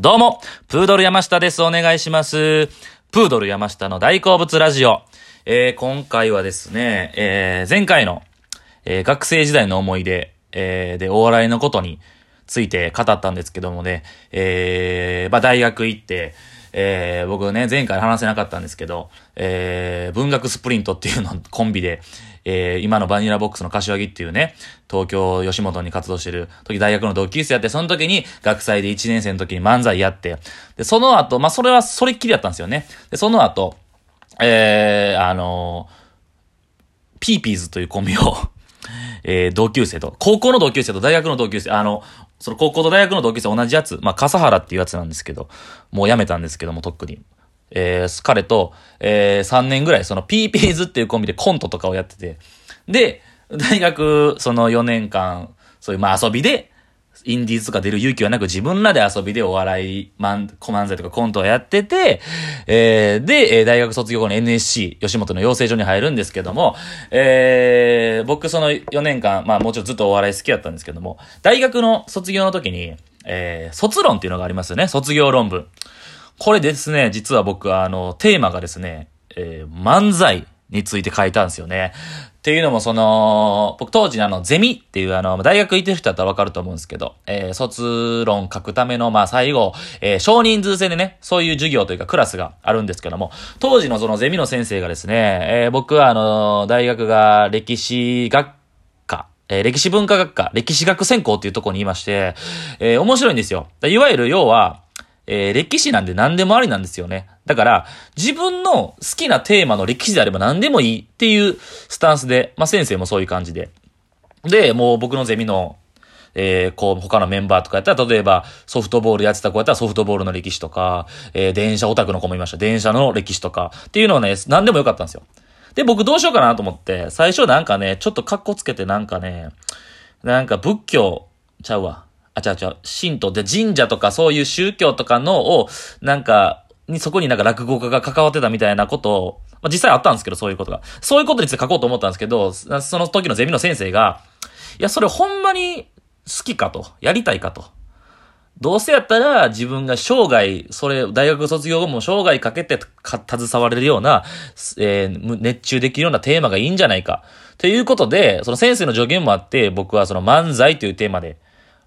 どうも、プードル山下です。お願いします。プードル山下の大好物ラジオ。えー、今回はですね、えー、前回の、えー、学生時代の思い出、えー、で、お笑いのことについて語ったんですけどもね、えー、まあ、大学行って、えー、僕ね、前回話せなかったんですけど、えー、文学スプリントっていうのコンビで、えー、今のバニラボックスの柏木っていうね、東京吉本に活動してる時大学の同級生やって、その時に学祭で1年生の時に漫才やって、で、その後、まあ、それはそれっきりだったんですよね。で、その後、えー、あのピーピーズというコンビを、えー、同級生と、高校の同級生と大学の同級生、あの、その高校と大学の同級生同じやつ、まあ、笠原っていうやつなんですけど、もう辞めたんですけども、特に。えー、彼と、えー、3年ぐらい、そのピーピーズっていうコンビでコントとかをやってて、で、大学、その4年間、そういう、まあ遊びで、インディーズとか出る勇気はなく自分らで遊びでお笑い、漫、小漫才とかコントをやってて、えー、で、えー大学卒業後に NSC、吉本の養成所に入るんですけども、えー、僕その4年間、まあもちろんずっとお笑い好きだったんですけども、大学の卒業の時に、えー、卒論っていうのがありますよね、卒業論文。これですね、実は僕はあの、テーマがですね、えー漫才について書いたんですよね。っていうのもその、僕当時あの、ゼミっていうあの、大学行ってる人だったらわかると思うんですけど、えー卒論書くための、まあ最後、えー少人数制でね、そういう授業というかクラスがあるんですけども、当時のそのゼミの先生がですね、えー僕はあの、大学が歴史学科、えー歴史文化学科、歴史学専攻っていうとこにいまして、えー面白いんですよ。いわゆる要は、えー歴史なんで何でもありなんですよね。だから、自分の好きなテーマの歴史であれば何でもいいっていうスタンスで、まあ先生もそういう感じで。で、もう僕のゼミの、えー、こう、他のメンバーとかやったら、例えば、ソフトボールやってた子やったらソフトボールの歴史とか、えー、電車オタクの子もいました。電車の歴史とか、っていうのはね、何でもよかったんですよ。で、僕どうしようかなと思って、最初なんかね、ちょっと格好つけてなんかね、なんか仏教、ちゃうわ。あ、ちゃうちゃう。神道で神社とかそういう宗教とかのを、なんか、に、そこになんか落語家が関わってたみたいなことを、まあ、実際あったんですけど、そういうことが。そういうことについて書こうと思ったんですけど、その時のゼミの先生が、いや、それほんまに好きかと。やりたいかと。どうせやったら自分が生涯、それ、大学卒業後も生涯かけてか携われるような、えー熱中できるようなテーマがいいんじゃないか。ということで、その先生の助言もあって、僕はその漫才というテーマで、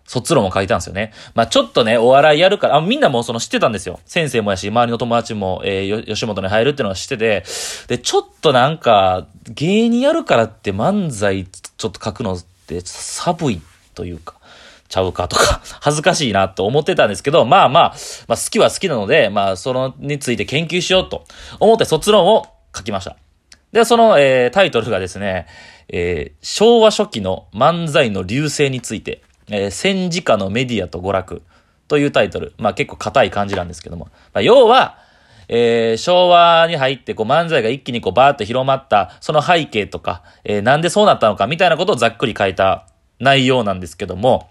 卒論を書いたんですよね。まあちょっとね、お笑いやるから、あ、みんなもその知ってたんですよ。先生もやし、周りの友達も、えー吉本に入るっていうのは知ってて、で、ちょっとなんか、芸人やるからって漫才ちょっと書くのって寒いというか、ちゃうかとか、恥ずかしいなと思ってたんですけど、まあまあ、まあ好きは好きなので、まあそのについて研究しようと思って卒論を書きました。で、その、えータイトルがですね、えー昭和初期の漫才の流星について、えー戦時下のメディアと娯楽というタイトル。まあ結構硬い感じなんですけども。まあ要は、えー昭和に入ってこう漫才が一気にこうバーッと広まった、その背景とか、えーなんでそうなったのかみたいなことをざっくり書いた内容なんですけども、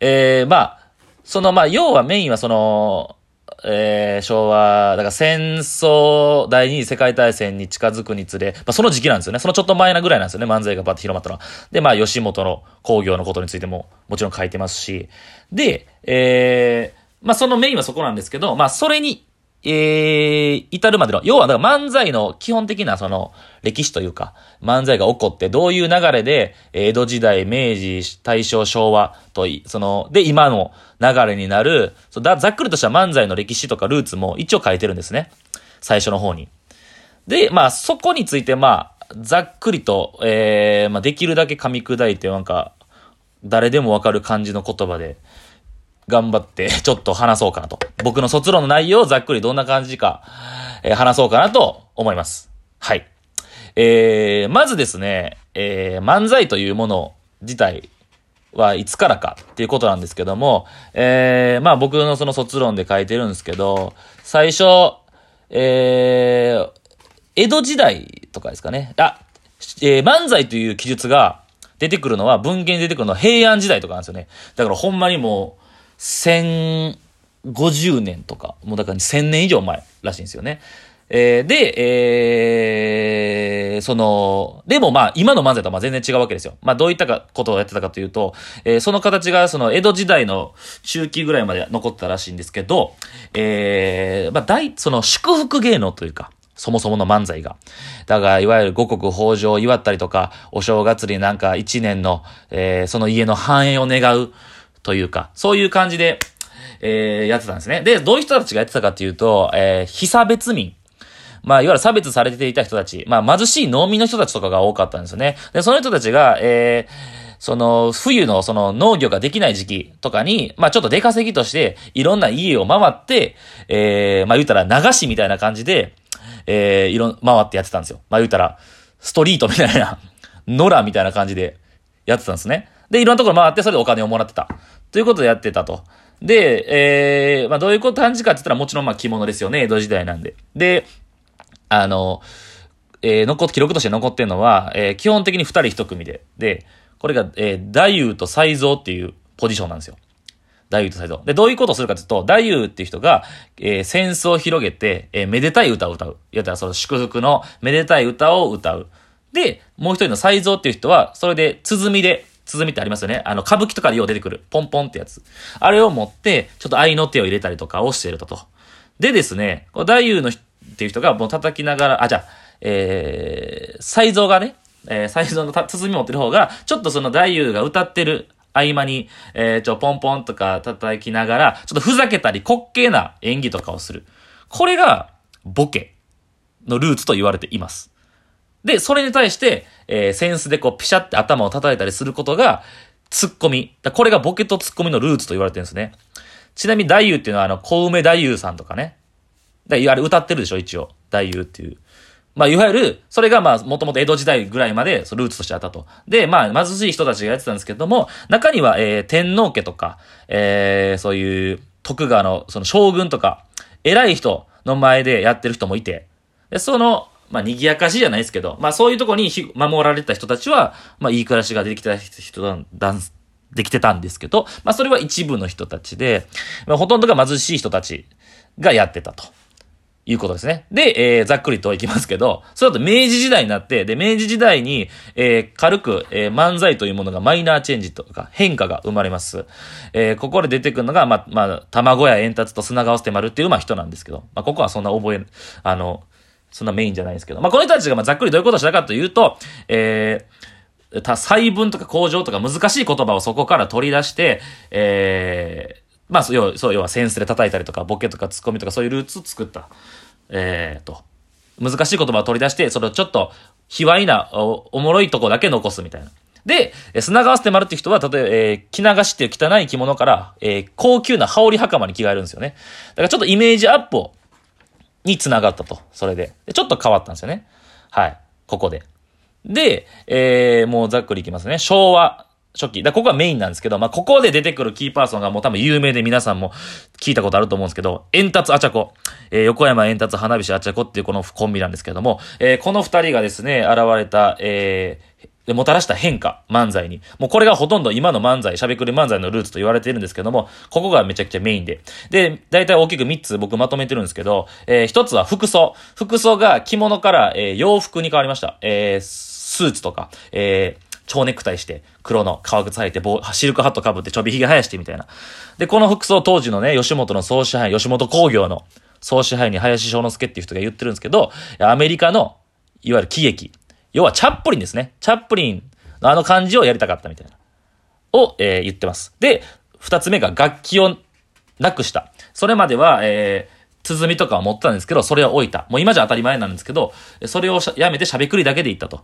えー、まあ、その、まあ、要はメインはその、えー、昭和、だから戦争、第二次世界大戦に近づくにつれ、まあ、その時期なんですよね。そのちょっと前なぐらいなんですよね。漫才がバッて広まったのは。で、まあ、吉本の工業のことについても、もちろん書いてますし。で、えー、まあ、そのメインはそこなんですけど、まあ、それに、えー、至るまでの、要は、だから漫才の基本的なその、歴史というか、漫才が起こって、どういう流れで、江戸時代、明治、大正、昭和とい、その、で、今の流れになる、そだざっくりとした漫才の歴史とかルーツも一応書いてるんですね。最初の方に。で、まあ、そこについて、まあ、ざっくりと、えー、まあ、できるだけ噛み砕いて、なんか、誰でもわかる感じの言葉で、頑張って、ちょっと話そうかなと。僕の卒論の内容をざっくりどんな感じか、えー話そうかなと思います。はい。えー、まずですね、えー、漫才というもの自体はいつからかっていうことなんですけども、えー、まあ僕のその卒論で書いてるんですけど、最初、えー、江戸時代とかですかね。あ、えー、漫才という記述が出てくるのは、文献に出てくるのは平安時代とかなんですよね。だからほんまにもう、1050年とか、もうだから1000年以上前らしいんですよね。えー、で、えー、その、でもまあ、今の漫才とは全然違うわけですよ。まあ、どういったかことをやってたかというと、えー、その形がその江戸時代の中期ぐらいまで残ったらしいんですけど、えー、まあ、大、その祝福芸能というか、そもそもの漫才が。だから、いわゆる五穀豊穣を祝ったりとか、お正月になんか一年の、えー、その家の繁栄を願うというか、そういう感じで、えー、やってたんですね。で、どういう人たちがやってたかっていうと、えー、被差別民。まあ、いわゆる差別されていた人たち、まあ、貧しい農民の人たちとかが多かったんですよね。で、その人たちが、えー、その、冬のその農業ができない時期とかに、まあちょっと出稼ぎとして、いろんな家を回って、えー、まあ言うたら流しみたいな感じで、えー、いろ、回ってやってたんですよ。まあ言うたら、ストリートみたいな、野良みたいな感じでやってたんですね。で、いろんなところ回って、それでお金をもらってた。ということでやってたと。で、えー、まあどういう感じかって言ったらもちろんまあ着物ですよね、江戸時代なんで。で、あの、えー、残、記録として残ってるのは、えー、基本的に二人一組で。で、これが、えー、太夫と才蔵っていうポジションなんですよ。太夫と才蔵。で、どういうことをするかというと、太夫っていう人が、えー、センスを広げて、えー、めでたい歌を歌う。いわゆるその祝福のめでたい歌を歌う。で、もう一人の才蔵っていう人は、それで、鼓で、鼓ってありますよね。あの、歌舞伎とかでよう出てくる。ポンポンってやつ。あれを持って、ちょっと愛の手を入れたりとかをしていると。でですね、こ太夫のっていう人がもう叩きながら、あ、じゃあ、えー、才蔵がね、えー、才蔵の鼓持ってる方が、ちょっとその太夫が歌ってる合間に、えー、ちょ、ポンポンとか叩きながら、ちょっとふざけたり滑稽な演技とかをする。これが、ボケのルーツと言われています。で、それに対して、えー、センスでこう、ピシャって頭を叩いたりすることが、ツッコミ。これがボケとツッコミのルーツと言われてるんですね。ちなみに、太夫っていうのは、あの、小梅太夫さんとかね。だいわゆる歌ってるでしょ、一応。太夫っていう。まあ、いわゆる、それがまあ、もともと江戸時代ぐらいまで、そのルーツとしてあったと。で、まあ、貧しい人たちがやってたんですけども、中には、えー、天皇家とか、えー、そういう、徳川の、その将軍とか、偉い人の前でやってる人もいて、で、その、まあ、賑やかしじゃないですけど、まあ、そういうとこに守られた人たちは、まあ、いい暮らしができた人だ、できてたんですけど、まあ、それは一部の人たちで、まあ、ほとんどが貧しい人たちがやってたと。いうことですね。で、えー、ざっくりといきますけど、その後明治時代になって、で、明治時代に、えー、軽く、えー、漫才というものがマイナーチェンジとか変化が生まれます。えー、ここで出てくるのが、まあ、まあ、卵や円達と砂川捨て丸っていう、まあ、人なんですけど、まあ、ここはそんな覚え、あの、そんなメインじゃないんですけど、まあ、この人たちが、まあ、ざっくりどういうことをしたかというと、えー、た、細分とか工場とか難しい言葉をそこから取り出して、えー、まあ、そう、要はセンスで叩いたりとか、ボケとかツッコミとかそういうルーツを作った。えー、と。難しい言葉を取り出して、それをちょっと、卑猥なお、おもろいとこだけ残すみたいな。で、砂川捨て丸っていう人は、例えば、えー、着流しっていう汚い着物から、えー、高級な羽織袴に着替えるんですよね。だからちょっとイメージアップを、に繋がったと。それで。でちょっと変わったんですよね。はい。ここで。で、えー、もうざっくりいきますね。昭和初期。だここはメインなんですけど、まあ、ここで出てくるキーパーソンがもう多分有名で皆さんも聞いたことあると思うんですけど、エンタツアチャコ。えー、横山エンタツ花火師アチャコっていうこのコンビなんですけども、えー、この二人がですね、現れた、えー、でもたらした変化、漫才に。もうこれがほとんど今の漫才、しゃべくり漫才のルーツと言われているんですけども、ここがめちゃくちゃメインで。で、大体大きく3つ僕まとめてるんですけど、えー、1つは服装。服装が着物から、えー、洋服に変わりました。えー、スーツとか、えー、蝶ネクタイして、黒の革靴履いて、シルクハット被ってちょびひげ生やしてみたいな。で、この服装当時のね、吉本の総支配、吉本工業の総支配に林正之助っていう人が言ってるんですけど、アメリカの、いわゆる喜劇。要はチャップリンですね。チャップリンのあの感じをやりたかったみたいな。を、えー、言ってます。で、二つ目が楽器をなくした。それまでは、えー、鼓とかを持ってたんですけど、それを置いた。もう今じゃ当たり前なんですけど、それをやめて喋りだけで言ったと。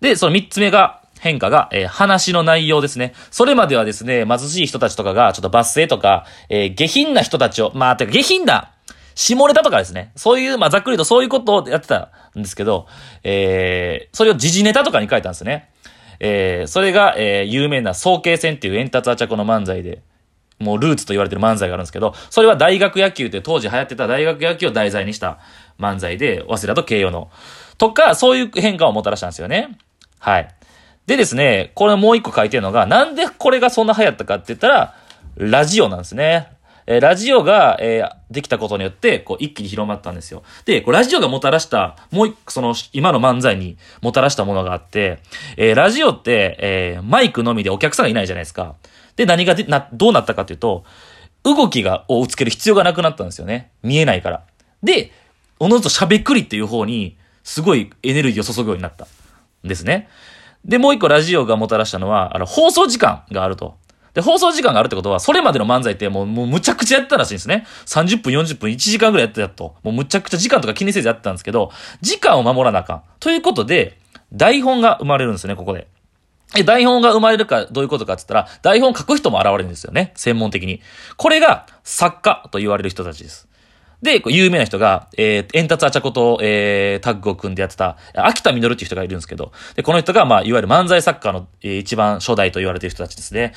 で、その三つ目が、変化が、えー、話の内容ですね。それまではですね、貧しい人たちとかが、ちょっと罰声とか、えー、下品な人たちを、まあ、てか下品な、下ネタとかですね。そういう、まあ、ざっくりとそういうことをやってたんですけど、えー、それを時事ネタとかに書いたんですね。えー、それが、えー、有名な早慶戦っていうエンタツアチャコの漫才で、もうルーツと言われてる漫才があるんですけど、それは大学野球って当時流行ってた大学野球を題材にした漫才で、早稲田と慶応の。とか、そういう変化をもたらしたんですよね。はい。でですね、これもう一個書いてるのが、なんでこれがそんな流行ったかって言ったら、ラジオなんですね。えーラジオが、えーできたことによって、こう、一気に広まったんですよ。で、こうラジオがもたらした、もう一個、その、今の漫才にもたらしたものがあって、えーラジオって、えーマイクのみでお客さんがいないじゃないですか。で、何がでな、どうなったかというと、動きが、をつける必要がなくなったんですよね。見えないから。で、おのずと喋くりっていう方に、すごいエネルギーを注ぐようになった。ですね。で、もう一個ラジオがもたらしたのは、あの、放送時間があると。で、放送時間があるってことは、それまでの漫才ってもう、もうむちゃくちゃやってたらしいんですね。30分、40分、1時間ぐらいやってたと。もうむちゃくちゃ時間とか気にせずやってたんですけど、時間を守らなあかん。ということで、台本が生まれるんですね、ここで。え、台本が生まれるか、どういうことかって言ったら、台本書く人も現れるんですよね。専門的に。これが、作家と言われる人たちです。で、有名な人が、えー、エンタツアチャコと、えー、タッグを組んでやってた、秋田実っていう人がいるんですけど、で、この人が、まあ、いわゆる漫才作家の、えー一番初代と言われている人たちですね。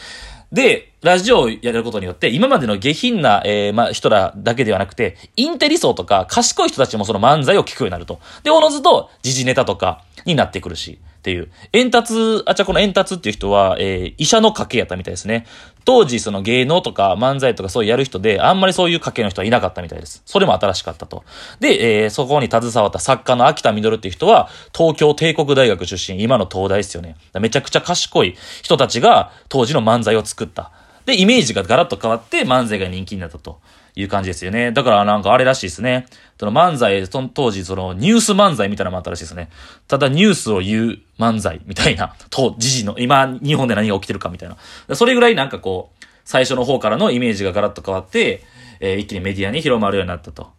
で、ラジオをやることによって、今までの下品な、えーま、人らだけではなくて、インテリ層とか賢い人たちもその漫才を聞くようになると。で、おのずと、時事ネタとかになってくるし、っていう。エンタツ、あちゃこのエンタツっていう人は、えー医者の家系やったみたいですね。当時、その芸能とか漫才とかそういうやる人で、あんまりそういう家系の人はいなかったみたいです。それも新しかったと。で、えーそこに携わった作家の秋田実っていう人は、東京帝国大学出身、今の東大ですよね。めちゃくちゃ賢い人たちが当時の漫才を作った。で、イメージがガラッと変わって漫才が人気になったという感じですよね。だからなんかあれらしいですね。その漫才、その当時そのニュース漫才みたいなのもあったらしいですね。ただニュースを言う漫才みたいな、と、時事の、今日本で何が起きてるかみたいな。それぐらいなんかこう、最初の方からのイメージがガラッと変わって、えー一気にメディアに広まるようになったと。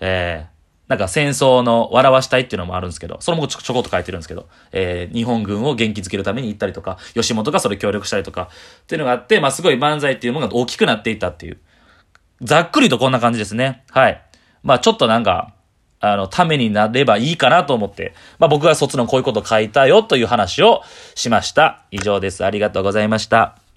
えーなんか戦争の笑わしたいっていうのもあるんですけど、それもちょちょこっと書いてるんですけど、えー日本軍を元気づけるために行ったりとか、吉本がそれ協力したりとか、っていうのがあって、まあすごい漫才っていうものが大きくなっていったっていう。ざっくりとこんな感じですね。はい。まあちょっとなんか、あの、ためになればいいかなと思って、まあ僕が卒論こういうこと書いたよという話をしました。以上です。ありがとうございました。